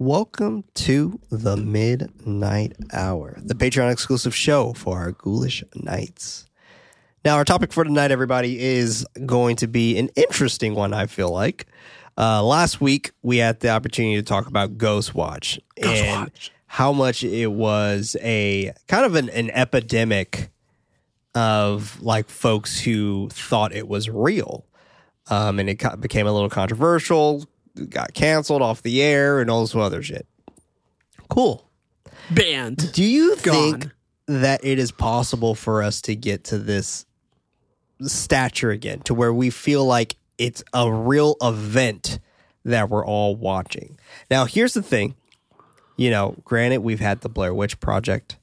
Welcome to the MidKnight Hour, the Patreon exclusive show for our ghoulish nights. Now, our topic for tonight, everybody, is going to be an interesting one, I feel like. Uh, last week, we had the opportunity to talk about Ghostwatch Ghost and Watch. how much it was a kind of an, an epidemic of like folks who thought it was real. Um, and it became a little controversial, got canceled off the air, and all this other shit. Cool. Banned. Do you Gone. think that it is possible for us to get to this stature again, to where we feel like it's a real event that we're all watching? Now, here's the thing. You know, granted, we've had the Blair Witch Project,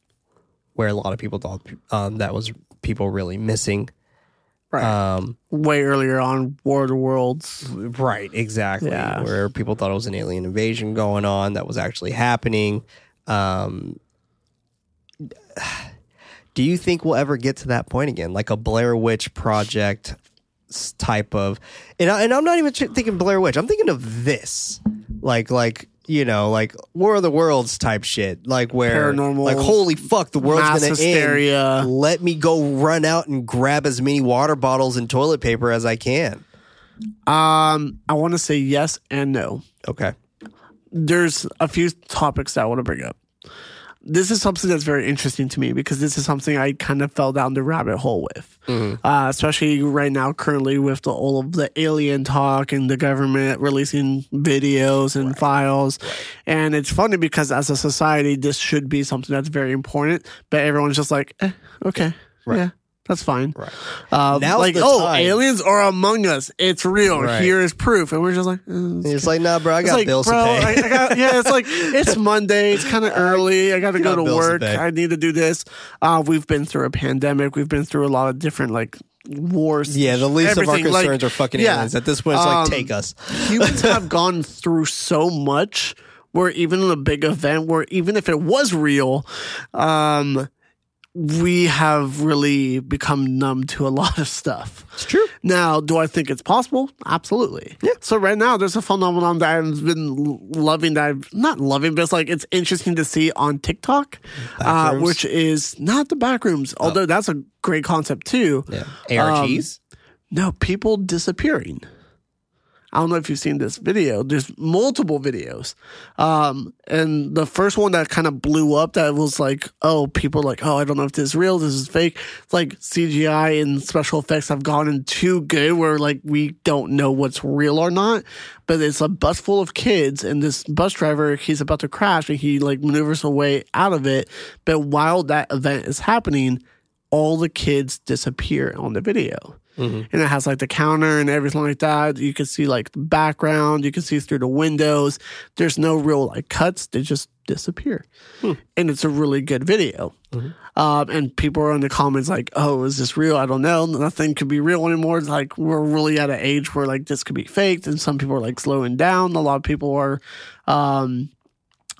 where a lot of people thought um, that was people really missing. Right. Um, Way earlier on War of the Worlds. Right, exactly. Yeah. Where people thought it was an alien invasion going on that was actually happening. Um, do you think we'll ever get to that point again, like a Blair Witch Project type of? And, I, and I'm not even thinking Blair Witch. I'm thinking of this, like like you know, like War of the Worlds type shit, like where Paranormal, like holy fuck, the world's gonna hysteria. end. Let me go run out and grab as many water bottles and toilet paper as I can. Um, I want to say yes and no. Okay. There's a few topics that I want to bring up. This is something that's very interesting to me because this is something I kind of fell down the rabbit hole with, uh, especially right now, currently with the, all of the alien talk and the government releasing videos and files. And it's funny because as a society, this should be something that's very important, but everyone's just like, eh, okay, yeah, that's fine. Right. Uh, Now's like, the oh, time. aliens are among us. It's real. Right. Here is proof. And we're just like, eh, it's like, nah, bro, I got like, bills bro, to pay. I, I got, yeah, it's like it's Monday. It's kind of early. I got to go to bills to work. I need to do this. Uh, we've been through a pandemic. We've been through a lot of different like wars. yeah, the least of our everything. Like, concerns are fucking yeah. aliens. At this point, it's like, Um, take us. humans have gone through so much where even in a big event where even if it was real um we have really become numb to a lot of stuff It's true. now do i think it's possible absolutely yeah so right now there's a phenomenon that i've been loving that i've not loving but it's like it's interesting to see on tiktok uh, which is not the backrooms although that's a great concept too Yeah. ARGs? no, people disappearing. I don't know if you've seen this video. There's multiple videos. Um, and the first one that kind of blew up that was like, oh, people like, oh, I don't know if this is real, this is fake. It's like CGI and special effects have gone too good where like we don't know what's real or not. But it's a bus full of kids and this bus driver, he's about to crash and he like maneuvers away out of it. But while that event is happening, all the kids disappear on the video. And it has like the counter and everything like that. You can see like the background, you can see through the windows. There's no real like cuts, they just disappear. And it's a really good video. Um, and people are in the comments like, oh, is this real? I don't know. Nothing could be real anymore. It's like we're really at an age where like this could be faked. And some people are like slowing down. A lot of people are, um,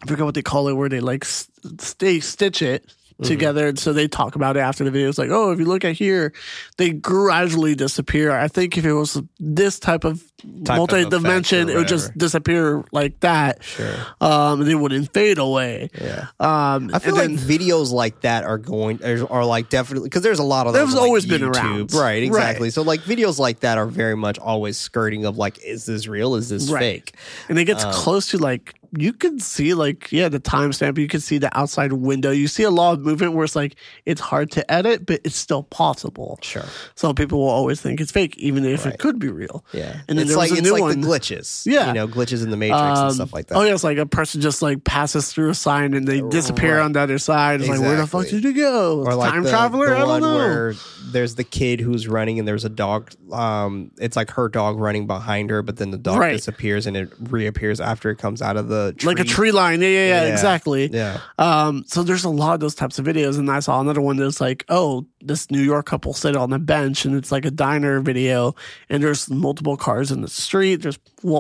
I forget what they call it, where they like s- stay stitch it together. And so they talk about it after the video. It's like, oh, if you look at here, they gradually disappear. I think if it was this type of Type multi-dimension, effect or it would just disappear like that. Sure. Um, and it wouldn't fade away. Yeah. Um, I feel and like then- videos like that are going are, are like definitely because there's a lot of They've those on, like, always been YouTube. around. right? Exactly. Right. So like videos like that are very much always skirting of like, is this real? Is this Right. fake? and it gets Um, close to like you can see like yeah the timestamp you can see the outside window you see a lot of movement where it's like it's hard to edit but it's still possible Sure. so people will always think it's fake even if Right. it could be real Yeah. and then it's like it's new like one the glitches. Yeah. You know, glitches in the matrix and Um, stuff like that. Oh yeah, it's like a person just like passes through a sign and they disappear Right. on the other side. It's like where the fuck did you go? or like Time the, traveler? the I don't know. where there's the kid who's running and there's a dog um it's like her dog running behind her but then the dog Right. disappears and it reappears after it comes out of the tree. like a tree line. Yeah, yeah, yeah, Yeah. exactly. yeah Um, so there's a lot of those types of videos, and I saw another one that's like, oh, this New York couple sit on a bench, and it's like a diner video, and there's multiple cars in the street. There's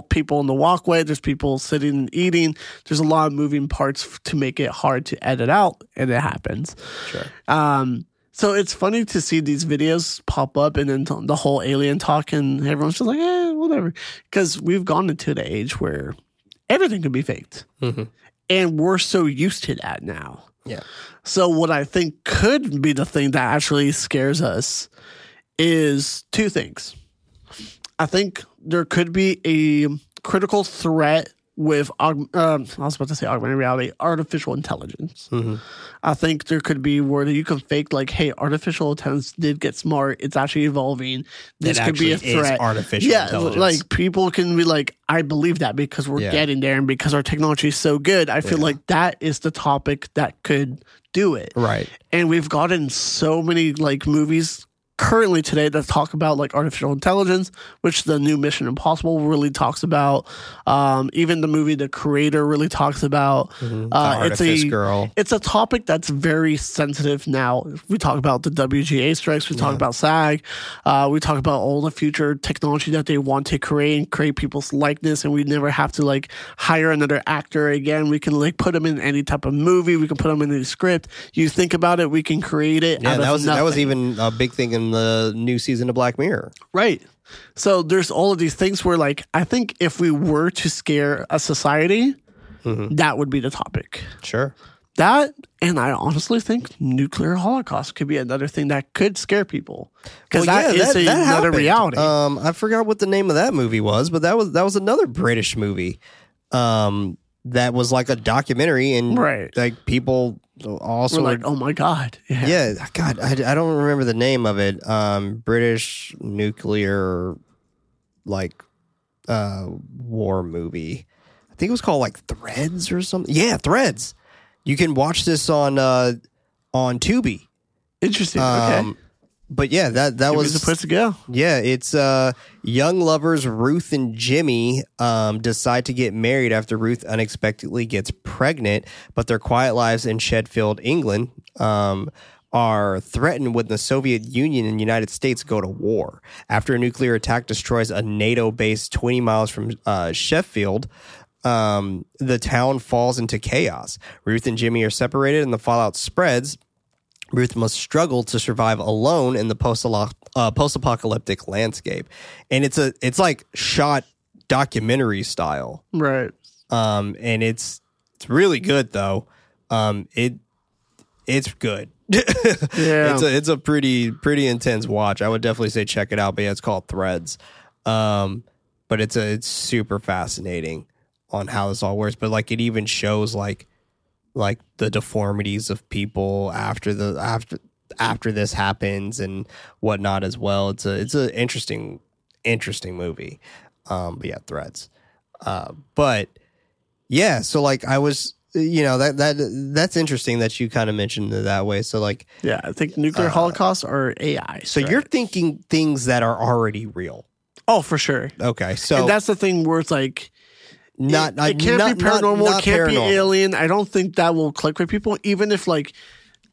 people in the walkway. There's people sitting and eating. There's a lot of moving parts to make it hard to edit out, and it happens. sure Um, so it's funny to see these videos pop up, and then the whole alien talk, and everyone's just like, eh, whatever, because we've gone into the age where everything can be faked, Mhm. and we're so used to that now. yeah So what I think could be the thing that actually scares us is two things. I think there could be a critical threat with um, I was about to say augmented reality, artificial intelligence. Mhm. I think there could be where you can fake like, hey, artificial intelligence did get smart. It's actually evolving. This It could be a threat. artificial yeah, intelligence. like people can be like, I believe that because we're Yeah. getting there and because our technology is so good. I feel Yeah. like that is the topic that could do it right and we've gotten so many like movies currently today that talk about like artificial intelligence which the new mission impossible really talks about. Um, even the movie the creator really talks about. Uh, it's a girl. it's a topic that's very sensitive now. We talk about the wga strikes. We talk about sag. Uh, we talk about all the future technology that they want to create and create people's likeness and we never have to like hire another actor again. We can like put them in any type of movie. We can put them in any script. You think about it we can create it yeah that was that was even a big thing in the new season of black mirror Right. So there's all of these things where, like, I think if we were to scare a society, Mm-hmm. that would be the topic. sure That, and I honestly think nuclear holocaust could be another thing that could scare people because Well, that yeah, is that- a- that another happened. reality. Um, I forgot what the name of that movie was, but that was that was another British movie. Um, that was like a documentary, and Right. like people also we're like, oh my god, yeah, yeah, God, I, I don't remember the name of it. Um, British nuclear like uh war movie. I think it was called like Threads or something. Yeah, Threads. You can watch this on uh on Tubi. interesting. okay, Um, but yeah, that that was it's a place to go. yeah, it's uh young lovers Ruth and Jimmy um decide to get married after Ruth unexpectedly gets pregnant, but their quiet lives in Sheffield, England, um are threatened when the Soviet Union and United States go to war. After a nuclear attack destroys a NATO base 20 miles from uh, Sheffield, um, the town falls into chaos. Ruth and Jimmy are separated and the fallout spreads. Ruth must struggle to survive alone in the post uh, post-apocalyptic landscape, and it's a it's like shot documentary style, Right. um, and it's it's really good though. Um, it it's good. yeah, it's a it's a pretty pretty intense watch. I would definitely say check it out. But yeah, it's called Threads, um, but it's a it's super fascinating on how this all works. But like it even shows like like the deformities of people after the after after this happens and whatnot as well. It's a it's a interesting interesting movie. Um, but yeah, Threads. Uh, but yeah, so like I was, you know that that that's interesting that you kind of mentioned it that way. So like, Yeah, I think nuclear holocaust or AI. Uh, so you're thinking things that are already real. oh for sure. Okay, so and that's the thing where it's like not it, it can't not- be paranormal. not it can't be alien. I don't think that will click with people, even if like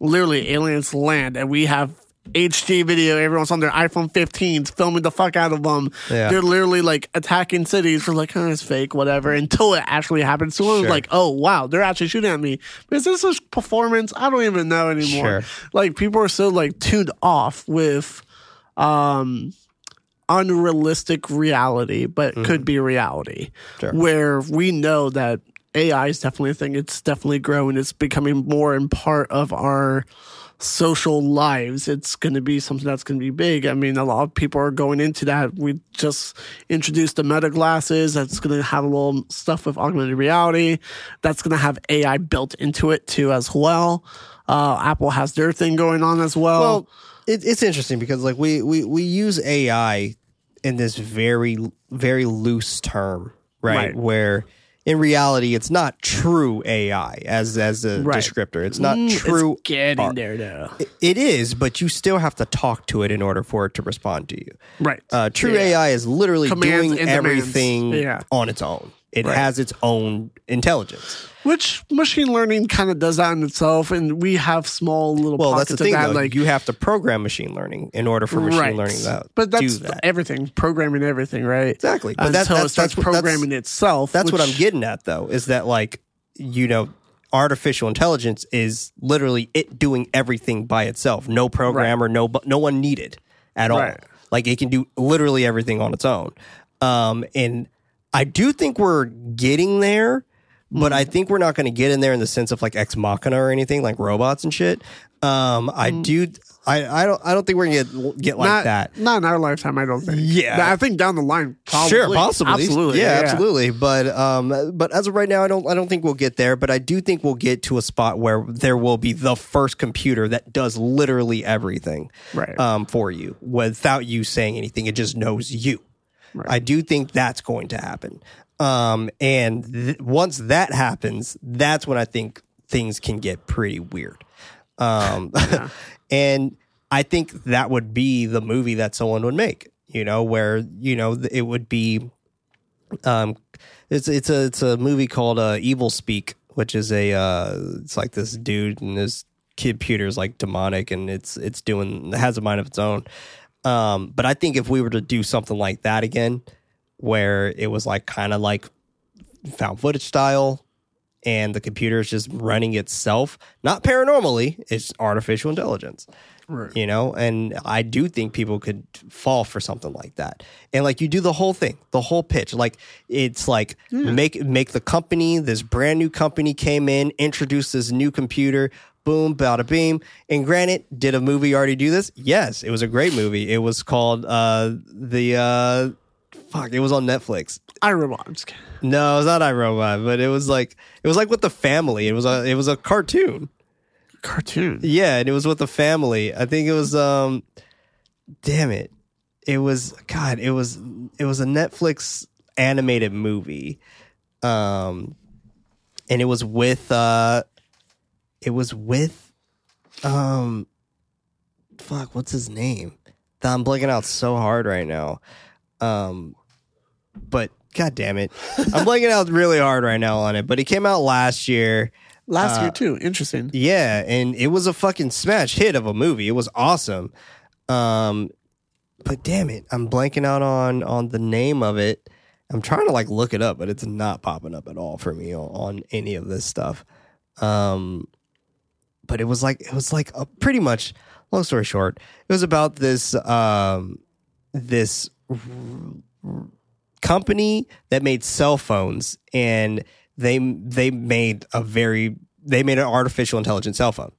literally aliens land and we have HD video. Everyone's on their iPhone 15s filming the fuck out of them. Yeah. They're literally like attacking cities for like, oh, it's fake, whatever, until it actually happens. So Sure. like, oh, wow, they're actually shooting at me. Is this a performance? I don't even know anymore. Sure. Like, people are so like tuned off with um unrealistic reality, but could be reality. Mm-hmm. Sure. Where we know that AI is definitely a thing. It's definitely growing. It's becoming more and part of our social lives. It's going to be something that's going to be big. I mean, a lot of people are going into that. We just introduced the Meta glasses. That's going to have a little stuff with augmented reality. That's going to have AI built into it too, as well. Uh, Apple has their thing going on as well. Well, it, it's interesting because like we, we we use AI in this very very loose term, right? Right. Where in reality it's not true AI as as a Right. descriptor. It's not Mm, true. It's getting art. there though. It is, but you still have to talk to it in order for it to respond to you. Right. Uh, true Yeah. AI is literally Commands doing everything Yeah. on its own. It Right. has its own intelligence. Which machine learning kind of does that in itself, and we have small little Well, that's pockets the thing, of that. though. like you have to program machine learning in order for machine learning to but that's do that. everything, programming everything, right? Exactly. But Until that- that's- it starts that's what- that's- programming itself. That's what I'm getting at, though, is that like you know, artificial intelligence is literally it doing everything by itself. No programmer, no bu- no one needed at all. Right. Like it can do literally everything on its own. Um, and I do think we're getting there, but Mm. I think we're not going to get in there in the sense of like ex machina or anything like robots and shit. Um, I do. I, I don't. I don't think we're gonna get get like Mm. not, that. Not in our lifetime, I don't think. Yeah. I think down the line, probably. Sure, possibly, absolutely, yeah, absolutely. But um, but as of right now, I don't, I don't think we'll get there. But I do think we'll get to a spot where there will be the first computer that does literally everything, Right. Um, for you without you saying anything. It just knows you. I do think that's going to happen. Um, and th- once that happens, that's when I think things can get pretty weird. Um, and I think that would be the movie that someone would make, you know, where, you know, it would be, um, it's, it's a, it's a movie called, uh, Evilspeak, which is a, uh, it's like this dude and his computer is like demonic and it's, it's doing, it has a mind of its own. Um, but I think if we were to do something like that again, where it was like kind of like found footage style and the computer is just running itself, not paranormally, it's artificial intelligence. Right. You know, and I do think people could fall for something like that. And like you do the whole thing, the whole pitch. Like it's like make make the company, this brand new company came in, introduced this new computer, boom, bada beam. And granted, did a movie already do this? Yes, it was a great movie. It was called uh the uh fuck, it was on Netflix. I robot. I'm just kidding. No, it's not iRobot, but it was like it was like with the family. It was a it was a cartoon. Cartoon. Yeah, and it was with the family. I think it was um damn it. It was god, it was it was a Netflix animated movie. Um and it was with uh it was with um fuck, what's his name? I'm blanking out so hard right now. Um but god damn it. I'm blanking out really hard right now on it, but it came out last year. Last Uh, year too. Interesting. Yeah, and it was a fucking smash hit of a movie. It was awesome. Um but damn it, I'm blanking out on on the name of it. I'm trying to like look it up, but it's not popping up at all for me on, on any of this stuff. Um but it was like it was like a pretty much long story short, it was about this um this company that made cell phones and they they made a very they made an artificial intelligent cell phone.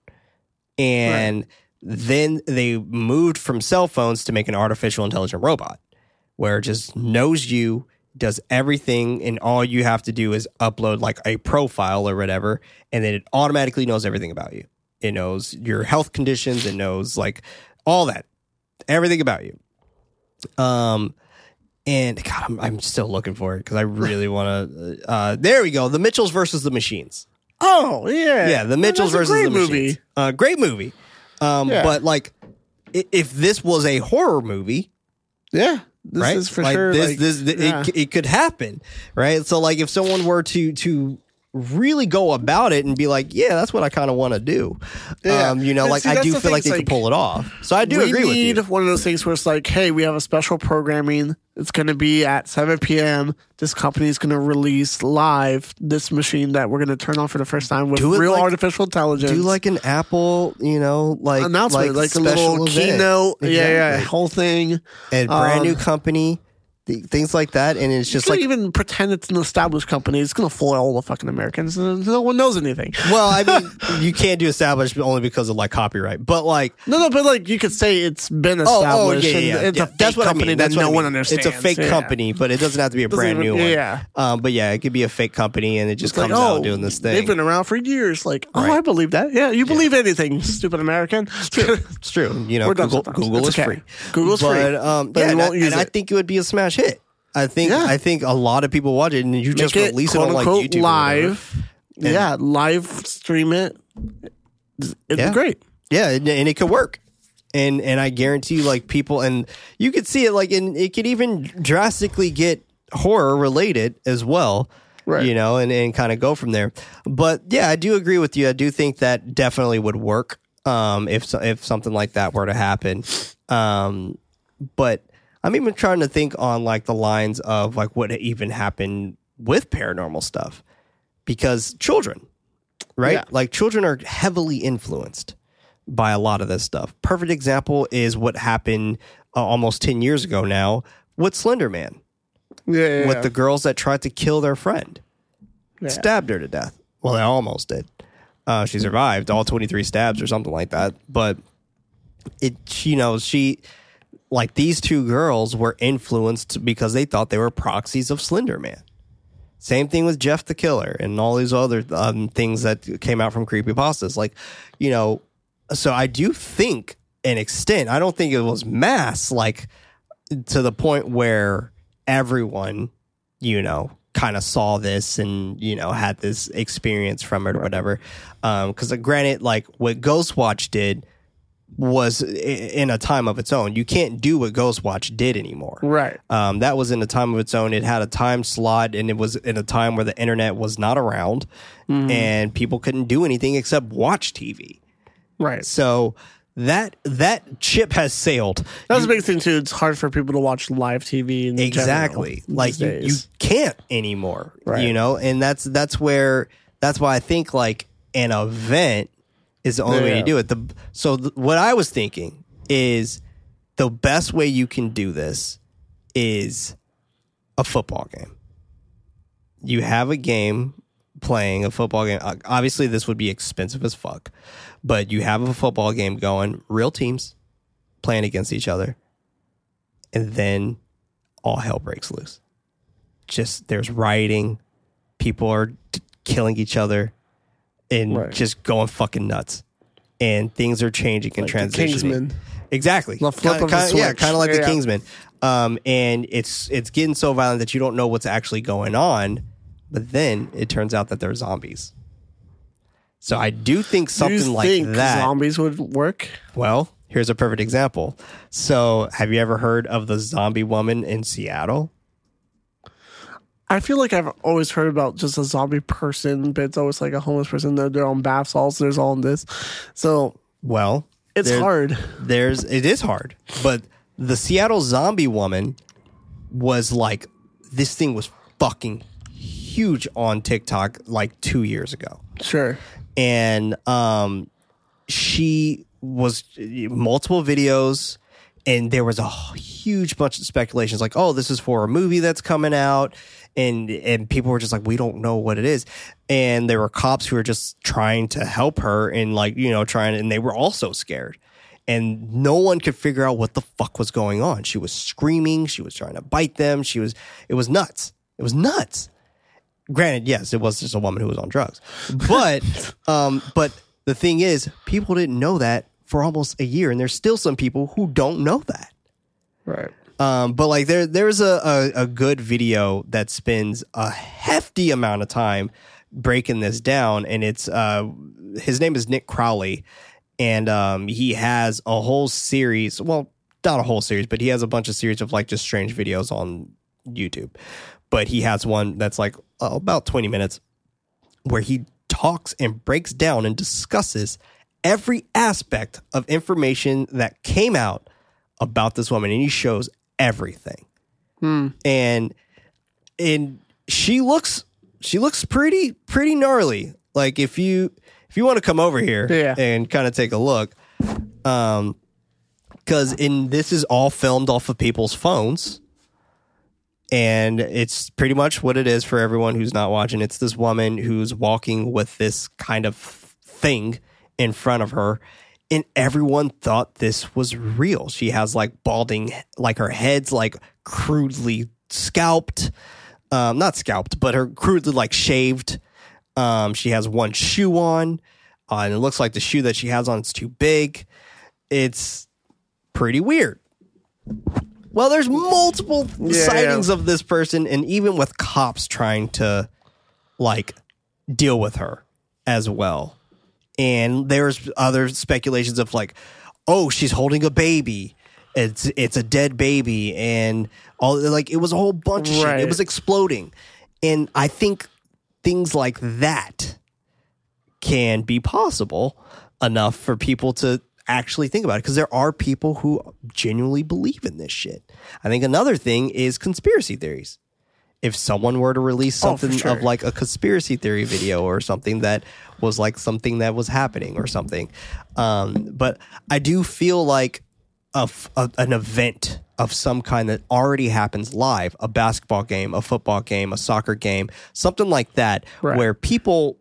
And then they moved from cell phones to make an artificial intelligent robot where it just knows you does everything and all you have to do is upload like a profile or whatever and then it automatically knows everything about you it knows your health conditions it knows like all that everything about you um and God, I'm, I'm still looking for it because I really want to. Uh, there we go. The Mitchells versus the Machines. Oh yeah. Yeah, the Mitchells versus the movie. Machines. Uh, great movie. Um, Yeah. But like, if this was a horror movie, Yeah. This right? is for like sure. This, like, this, th- yeah. it, it could happen, right? So like, if someone were to to really go about it and be like, yeah, that's what I kind of want to do. Yeah. Um, you know, And like see, I do feel like they it's could pull it off. So I do we agree with you. one of those things where it's like, hey, we have a special programming. It's going to be at 7 p.m. This company is going to release live this machine that we're going to turn on for the first time with real like- artificial intelligence. Do like an Apple, you know, like announcement, like, a special little event. keynote, yeah, yeah, whole thing. And brand Um, new company, th- things like that, and it's Just like, even pretend it's an established company. It's going to fool all the fucking Americans. and No one knows anything. well, I mean, you can't do established only because of like copyright, but like, No, no, but like you could say it's been oh, oh, yeah, yeah, yeah. It's yeah. a fake That's what I company mean. that That's what no I mean. one understands. It's a fake company, but it doesn't have to be a brand even- new one. yeah. Um, but yeah, it could be a fake company, and it just It's like, comes oh, out doing this thing. They've been around for years. Like, oh, Right. I believe that. Yeah, you believe anything, stupid American. It's true. it's true. You know, We're Google. Google It's is okay. free. Google's but, free, Um, but yeah, we and, won't I, use and I think it would be a smash hit. I think Yeah. I think a lot of people watch it, and you just Make release it on like unquote YouTube or whatever. live. yeah, live stream it. Yeah. great. Yeah, and, and it could work. And and I guarantee you, like people, and you could see it, like, and it could even drastically get horror related as well. Right. You know, and, and kind of go from there. But yeah, I do agree with you. I do think that definitely would work um, if so- if something like that were to happen. Um, but I'm even trying to think on like the lines of like what even happened with paranormal stuff because children, right? Yeah. Like children are heavily influenced by a lot of this stuff. Perfect example is what happened uh, almost 10 years ago now with Slender Man, Yeah, yeah, with the girls that tried to kill their friend, stabbed her to death. Well, they almost did. Uh, she survived all 23 stabs or something like that. But it, you know, she, like these two girls were influenced because they thought they were proxies of Slender Man. Same thing with Jeff the Killer and all these other um, things that came out from creepypastas. Like, you know, so I do think an extent, I don't think it was mass, like to the point where everyone, you know, kind of saw this and, you know, had this experience from it or whatever. Because, granted, like what Ghostwatch did was in a time of its own. You can't do what Ghostwatch did anymore. Right. Um, that was in a time of its own. It had a time slot, and it was in a time where the internet was not around, and people couldn't do anything except watch TV. Right. So that that chip has sailed. That's a big thing too. It's hard for people to watch live TV. In exactly general like you, you can't anymore Right. you know and that's that's where that's why i think like an event is the only way to do it. The so th- what i was thinking is the best way you can do this is a football game. You have a game playing a football game. Obviously this would be expensive as fuck but you have a football game going real teams playing against each other and then all hell breaks loose. Just there's rioting, people are t- killing each other, and Right. just going fucking nuts. And things are changing and Like the transitioning. Kingsman. Exactly. The flip Kinda- of kinda- Yeah, kind of like the Yeah. Kingsman. Um, and it's it's getting so violent that you don't know what's actually going on. But then it turns out that they're zombies. So I do think something you like think that. zombies would work? Well, here's a perfect example. So, have you ever heard of the zombie woman in Seattle? I feel like I've always heard about just a zombie person, but it's always like a homeless person. They're, they're on bath salts. There's all this, so Well, it's there- hard. There's it is hard, but the Seattle zombie woman was like this thing was fucking huge on TikTok like 2 years ago. Sure. and um she was multiple videos and there was a huge bunch of speculations like oh this is for a movie that's coming out and and people were just like we don't know what it is. And there were cops who were just trying to help her and like you know trying and they were also scared. And no one could figure out what the fuck was going on. She was screaming. She was trying to bite them. She was it was nuts. It was nuts. Granted, yes, it was just a woman who was on drugs. But um, but the thing is, people didn't know that for almost a year, and there's still some people who don't know that. Right. Um, but like there there's a, a, a good video that spends a hefty amount of time breaking this down, and it's uh his name is Nick Crowley, and um he has a whole series, well, not a whole series, but he has a bunch of series of like just strange videos on YouTube. But he has one that's like about 20 minutes where he talks and breaks down and discusses every aspect of information that came out about this woman and he shows everything. And and she looks she looks pretty pretty gnarly. Like if you if you want to come over here Yeah. and kind of take a look, um, because in this is all filmed off of people's phones, and it's pretty much what it is for everyone who's not watching. It's this woman who's walking with this kind of thing in front of her. And everyone thought this was real. She has like balding, like her head's like crudely scalped um, not scalped, but her crudely like shaved. Um, she has one shoe on, uh, and it looks like the shoe that she has on is too big. It's pretty weird. Well, there's multiple Yeah, sightings yeah. of this person, and even with cops trying to like deal with her as well. And there's other speculations of like, oh, she's holding a baby. It's it's a dead baby, and all like it was a whole bunch of shit. It was exploding, and I think things like that can be possible enough for people to actually think about it because there are people who genuinely believe in this shit. I think another thing is conspiracy theories. If someone were to release Oh, something sure. of like a conspiracy theory video or something that was like something that was happening or something, um, but I do feel like a a- an event of some kind that already happens live a basketball game, a football game, a soccer game, something like that, Right. where people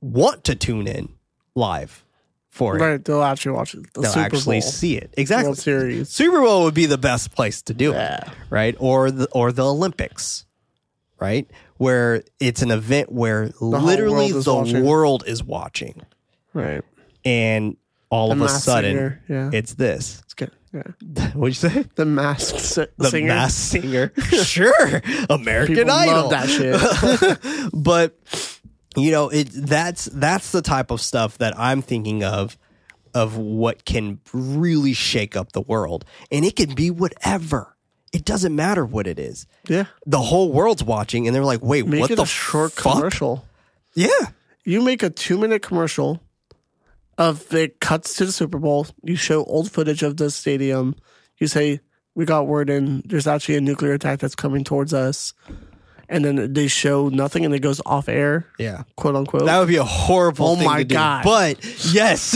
want to tune in live for it. Right, they'll actually watch it. The They'll Super actually Bowl, see it. Exactly. World Series. Super Bowl would be the best place to do Yeah. it, right? Or the or the Olympics, right? Where it's an event where literally world is the watching. world is watching, Right. and all of a Masked sudden Singer, yeah. it's this. It's good. Yeah. What'd you say? The masked si- the singer. mass singer. sure, American People Idol. love that shit. but you know, it that's that's the type of stuff that I'm thinking of of what can really shake up the world, and it can be whatever. It doesn't matter what it is. yeah. The whole world's watching, and they're like, "Wait, Make what the short fuck?" commercial. Yeah, You make a two minute commercial of it cuts to the Super Bowl. You show old footage of the stadium. You say, We got word in, there's actually a nuclear attack that's coming towards us. And then they show nothing and it goes off air, yeah. quote unquote. That would be a horrible. Oh thing my to do. God. But yes,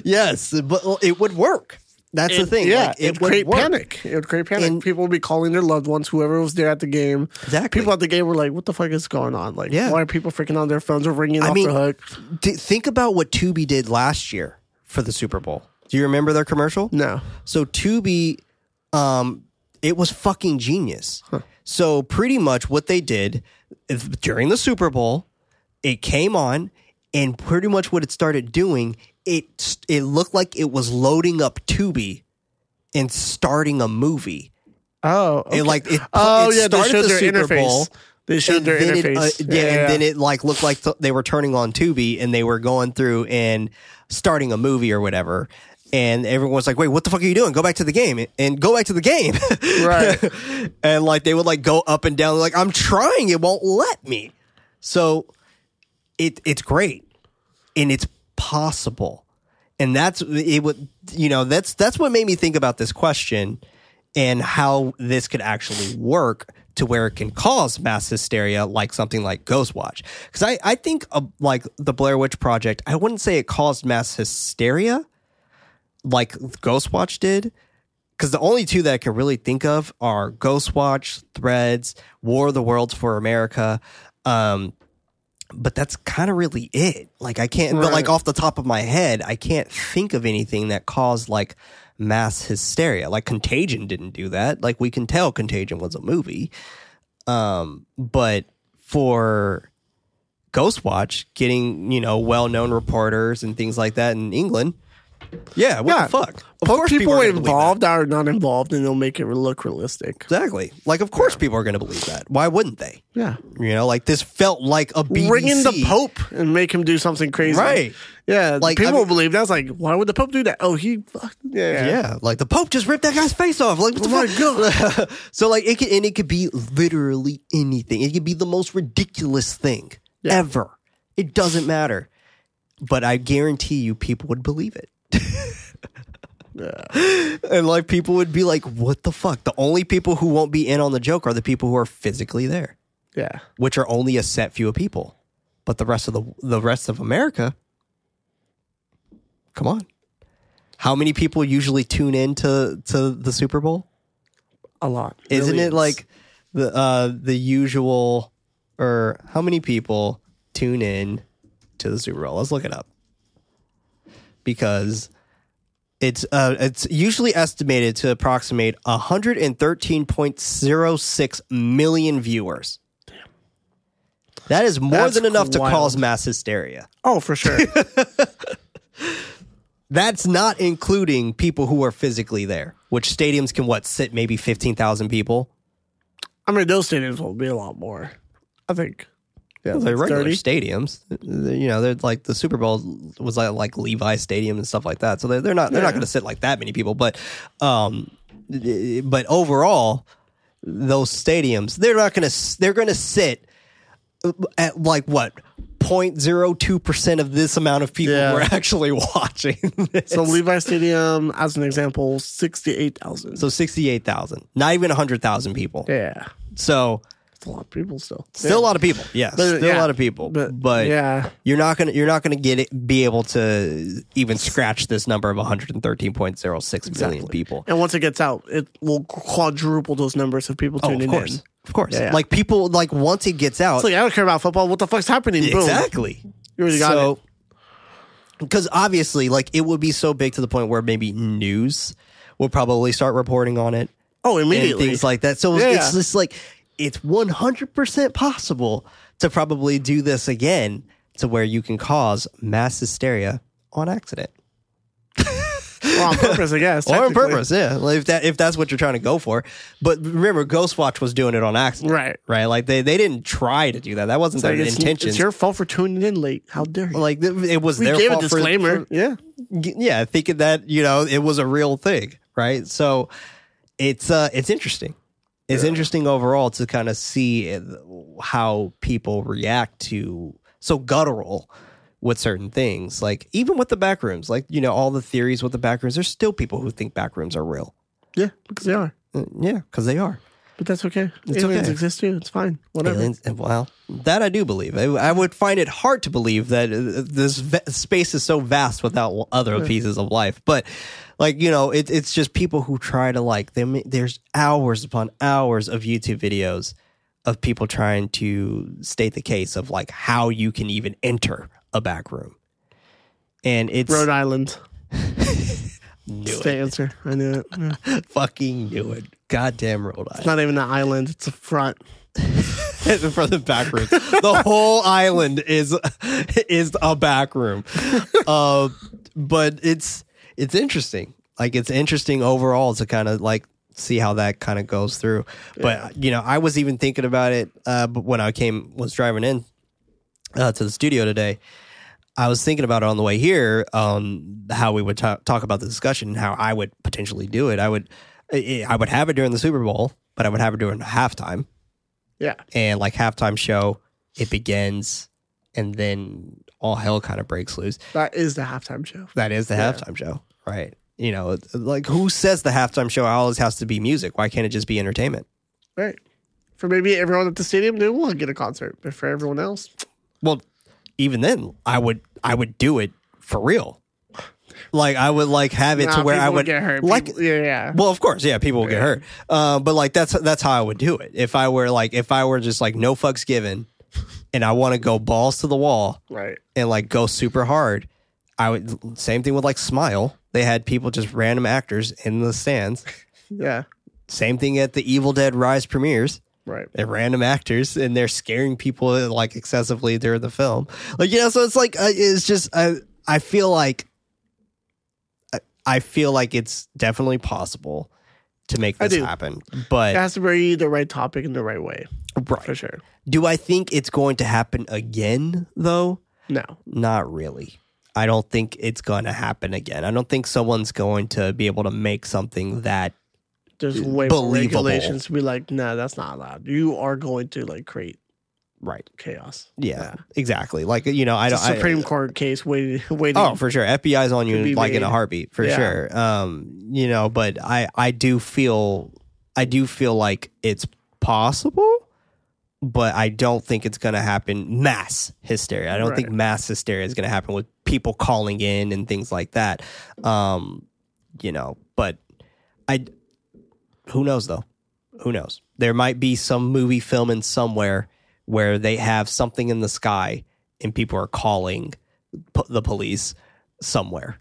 yes, but it would work. That's the thing. Yeah, Like, it, would would create work. panic. It would create panic. And- people would be calling their loved ones, whoever was there at the game. Exactly. People at the game were like, "What the fuck is going on? Like, Yeah. why are people freaking out? On their phones or ringing I off mean- the hook." Th- think about what Tubi did last year for the Super Bowl. Do you remember their commercial? No, So Tubi, um, it was fucking genius. So pretty much what they did during the Super Bowl, it came on, and pretty much what it started doing, it it looked like it was loading up Tubi and starting a movie. oh, It like it. oh it yeah, they started showed the their Super interface. Bowl, They showed their then it, interface. uh, yeah, and then it like looked like th- they were turning on Tubi and they were going through and starting a movie or whatever. And everyone was like, "Wait, what the fuck are you doing? Go back to the game and go back to the game." Right. and like they would like go up and down. Like I'm trying, it won't let me. So it it's great and it's possible, and that's it. Would you know that's that's what made me think about this question and how this could actually work to where it can cause mass hysteria like something like Ghostwatch. Because I, I think uh, like the Blair Witch Project, I wouldn't say it caused mass hysteria like Ghostwatch did. Because the only two that I can really think of are Ghostwatch, Threads, War of the Worlds for America. Um, but that's kind of really it. Like I can't, but like off the top of my head, I can't think of anything that caused like mass hysteria. Like Contagion didn't do that. Like we can tell Contagion was a movie. Um, but for Ghostwatch, getting you know well known reporters and things like that in England, yeah, what yeah, the fuck? Of Put people, are believe that. involved are not involved, and they'll make it look realistic. Exactly. Like, of course, people are going to believe that. Why wouldn't they? Yeah. You know, like this felt like a BBC. Ring in the Pope and make him do something crazy. Right. Yeah. Like, people I mean- will believe that's like, why would the Pope do that? Oh, he. Yeah. Yeah, like the Pope just ripped that guy's face off. Like, what the Oh my fuck? so, like, it could, and it could be literally anything. It could be the most ridiculous thing ever. It doesn't matter. But I guarantee you, people would believe it. And like people would be like, what the fuck? The only people who won't be in on the joke are the people who are physically there, Yeah. which are only a set few of people. But the rest of the the rest of America, come on. How many people usually tune in to, to the Super Bowl? A lot. Isn't it like the uh the usual or how many people tune in to the Super Bowl? Let's look it up. Because it's uh it's usually estimated to approximate 113.06 million viewers. Damn. That is more That's than enough to cause mass hysteria. Oh, for sure. That's not including people who are physically there, which stadiums can what sit maybe 15,000 people. I mean, those stadiums will be a lot more. I think. Yeah, they're regular 30. stadiums. You know, they're like the Super Bowl was like, like Levi Stadium and stuff like that. So they're, they're not they're not going to sit like that many people. But um, but overall, those stadiums they're not going to they're going to sit at like what. 0.02 percent of this amount of people Yeah. were actually watching. This. So Levi Stadium, as an example, sixty-eight thousand. So sixty eight thousand, not even hundred thousand people. yeah, So it's a lot of people still. still a lot of people. Yeah, But, still a lot of people. But, but, yeah. you're not gonna you're not gonna get it be able to even scratch this number of 113.06 million people. And once it gets out, it will quadruple those numbers of people Oh, tuning of course, in. of course. Yeah, yeah. Like people like once it gets out, It's like I don't care about football. What the fuck's happening? Boom. exactly. You already got so, it. because obviously, like it would be so big to the point where maybe news will probably start reporting on it. Oh, and immediately. things like that. So Yeah. it's just like it's 100% possible to probably do this again to where you can cause mass hysteria on accident or on purpose, I guess. or on purpose. Yeah, like if that if that's what you're trying to go for. But remember, Ghostwatch was doing it on accident, Right. Right? Like they they didn't try to do that. That wasn't Like, their it's, intention. it's your fault for tuning in late. How dare you? like it was we their gave a fault for- disclaimer. for- yeah. yeah, thinking that you know it was a real thing, right? So it's uh it's interesting. It's interesting overall to kind of see uh, how people react to so guttural with certain things. Like even with the backrooms, like you know all the theories with the backrooms. There's still people who think backrooms are real. Yeah, because they are. Uh, Yeah, because they are. But that's okay. It's Aliens okay. exist too. It's fine. Whatever. Aliens, and well, that I do believe. I, I would find it hard to believe that uh, this va- space is so vast without other pieces of life. But like you know, it, it's just people who try to like them. There's hours upon hours of YouTube videos of people trying to state the case of like how you can even enter a back room, and it's Rhode Island. knew It's it. the answer. I knew it. Yeah. fucking knew it. Goddamn Rhode Island. It's not even an island. It's a front. for the back room. The whole island is is a back room. Uh, but it's it's interesting. Like it's interesting overall to kind of like see how that kind of goes through. But you know, I was even thinking about it uh, when I came was driving in uh, to the studio today. I was thinking about it on the way here, um, how we would ta- talk about the discussion, how I would potentially do it. I would, I would have it during the Super Bowl, but I would have it during halftime Yeah. and like halftime show, it begins, and then all hell kind of breaks loose. That is the halftime show. That is the halftime show, right? You know, like who says the halftime show always has to be music? Why can't it just be entertainment? Right. For maybe everyone at the stadium, they will get a concert. But for everyone else, Well, even then, I would I would do it for real. Like I would like have it nah, to where I would get hurt. like People- yeah, yeah. Well, of course, yeah, people will get hurt. Uh, but like that's that's how I would do it. If I were like if I were just like no fucks given, and I want to go balls to the wall, right. and like go super hard. I would same thing with like Smile. They had people just random actors in the stands. Yeah. Same thing at the Evil Dead Rise premieres. Right. They're random actors and they're scaring people like excessively during the film. Like you know, so it's like uh, it's just I I feel like I- feel like it's definitely possible to make this happen. But It has to be the right topic in the right way. right. For sure. do I think it's going to happen again though? No. Not really. I don't think it's going to happen again. I don't think someone's going to be able to make something that There's way more regulations to be like, no, that's not allowed. You are going to like create right. chaos. Yeah, exactly. Like you know, I don't. I- Supreme Court case waiting, waiting. Oh, for sure. FBI's on you like in a heartbeat, for Yeah. sure. Um, you know, but I I do feel I do feel like it's possible, but I don't think it's going to happen mass hysteria. I don't think mass hysteria is going to happen with people calling in and things like that. Um, you know, but I who knows though? Who knows? There might be some movie filming somewhere where they have something in the sky and people are calling p- the police somewhere.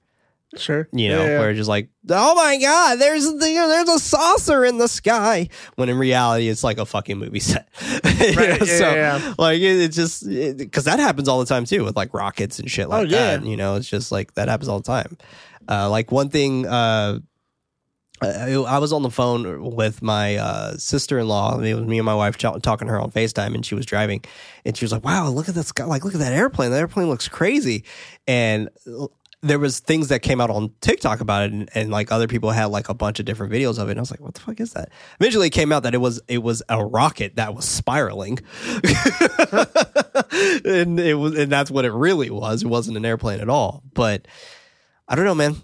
sure. You know, Yeah, yeah. where it's just like, oh my god, there's know, there's a saucer in the sky. When in reality, it's like a fucking movie set. Right, know, yeah, so yeah, yeah. like it, it just because that happens all the time too with like rockets and shit like Oh, yeah. that. You know, it's just like that happens all the time. Uh, like one thing. Uh, I, I was on the phone with my uh, sister-in-law. It was me and my wife ch- talking to her on Facetime, and she was driving, and she was like, "Wow, look at this guy! Like, look at that airplane. That airplane looks crazy." And there was things that came out on TikTok about it, and, and like other people had like a bunch of different videos of it. And I was like, "What the fuck is that?" Eventually, it came out that it was it was a rocket that was spiraling, and it was, and that's what it really was. It wasn't an airplane at all. But I don't know, man.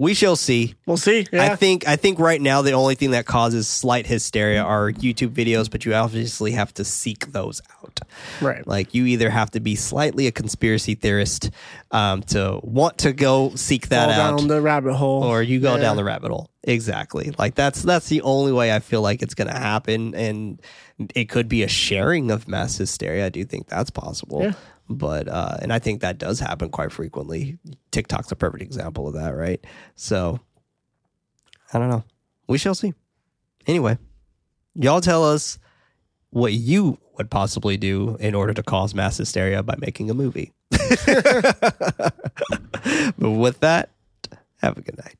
We shall see. We'll see. Yeah. I think I think right now the only thing that causes slight hysteria are YouTube videos, but you obviously have to seek those out. right. Like you either have to be slightly a conspiracy theorist um, to want to go seek that Fall out, down the rabbit hole. or you go Yeah. down the rabbit hole. Exactly. Like that's that's the only way I feel like it's going to happen, and it could be a sharing of mass hysteria. I do think that's possible. Yeah. But uh, and I think that does happen quite frequently. TikTok's a perfect example of that, right? So I don't know. We shall see. Anyway, y'all tell us what you would possibly do in order to cause mass hysteria by making a movie. but with that, have a good night.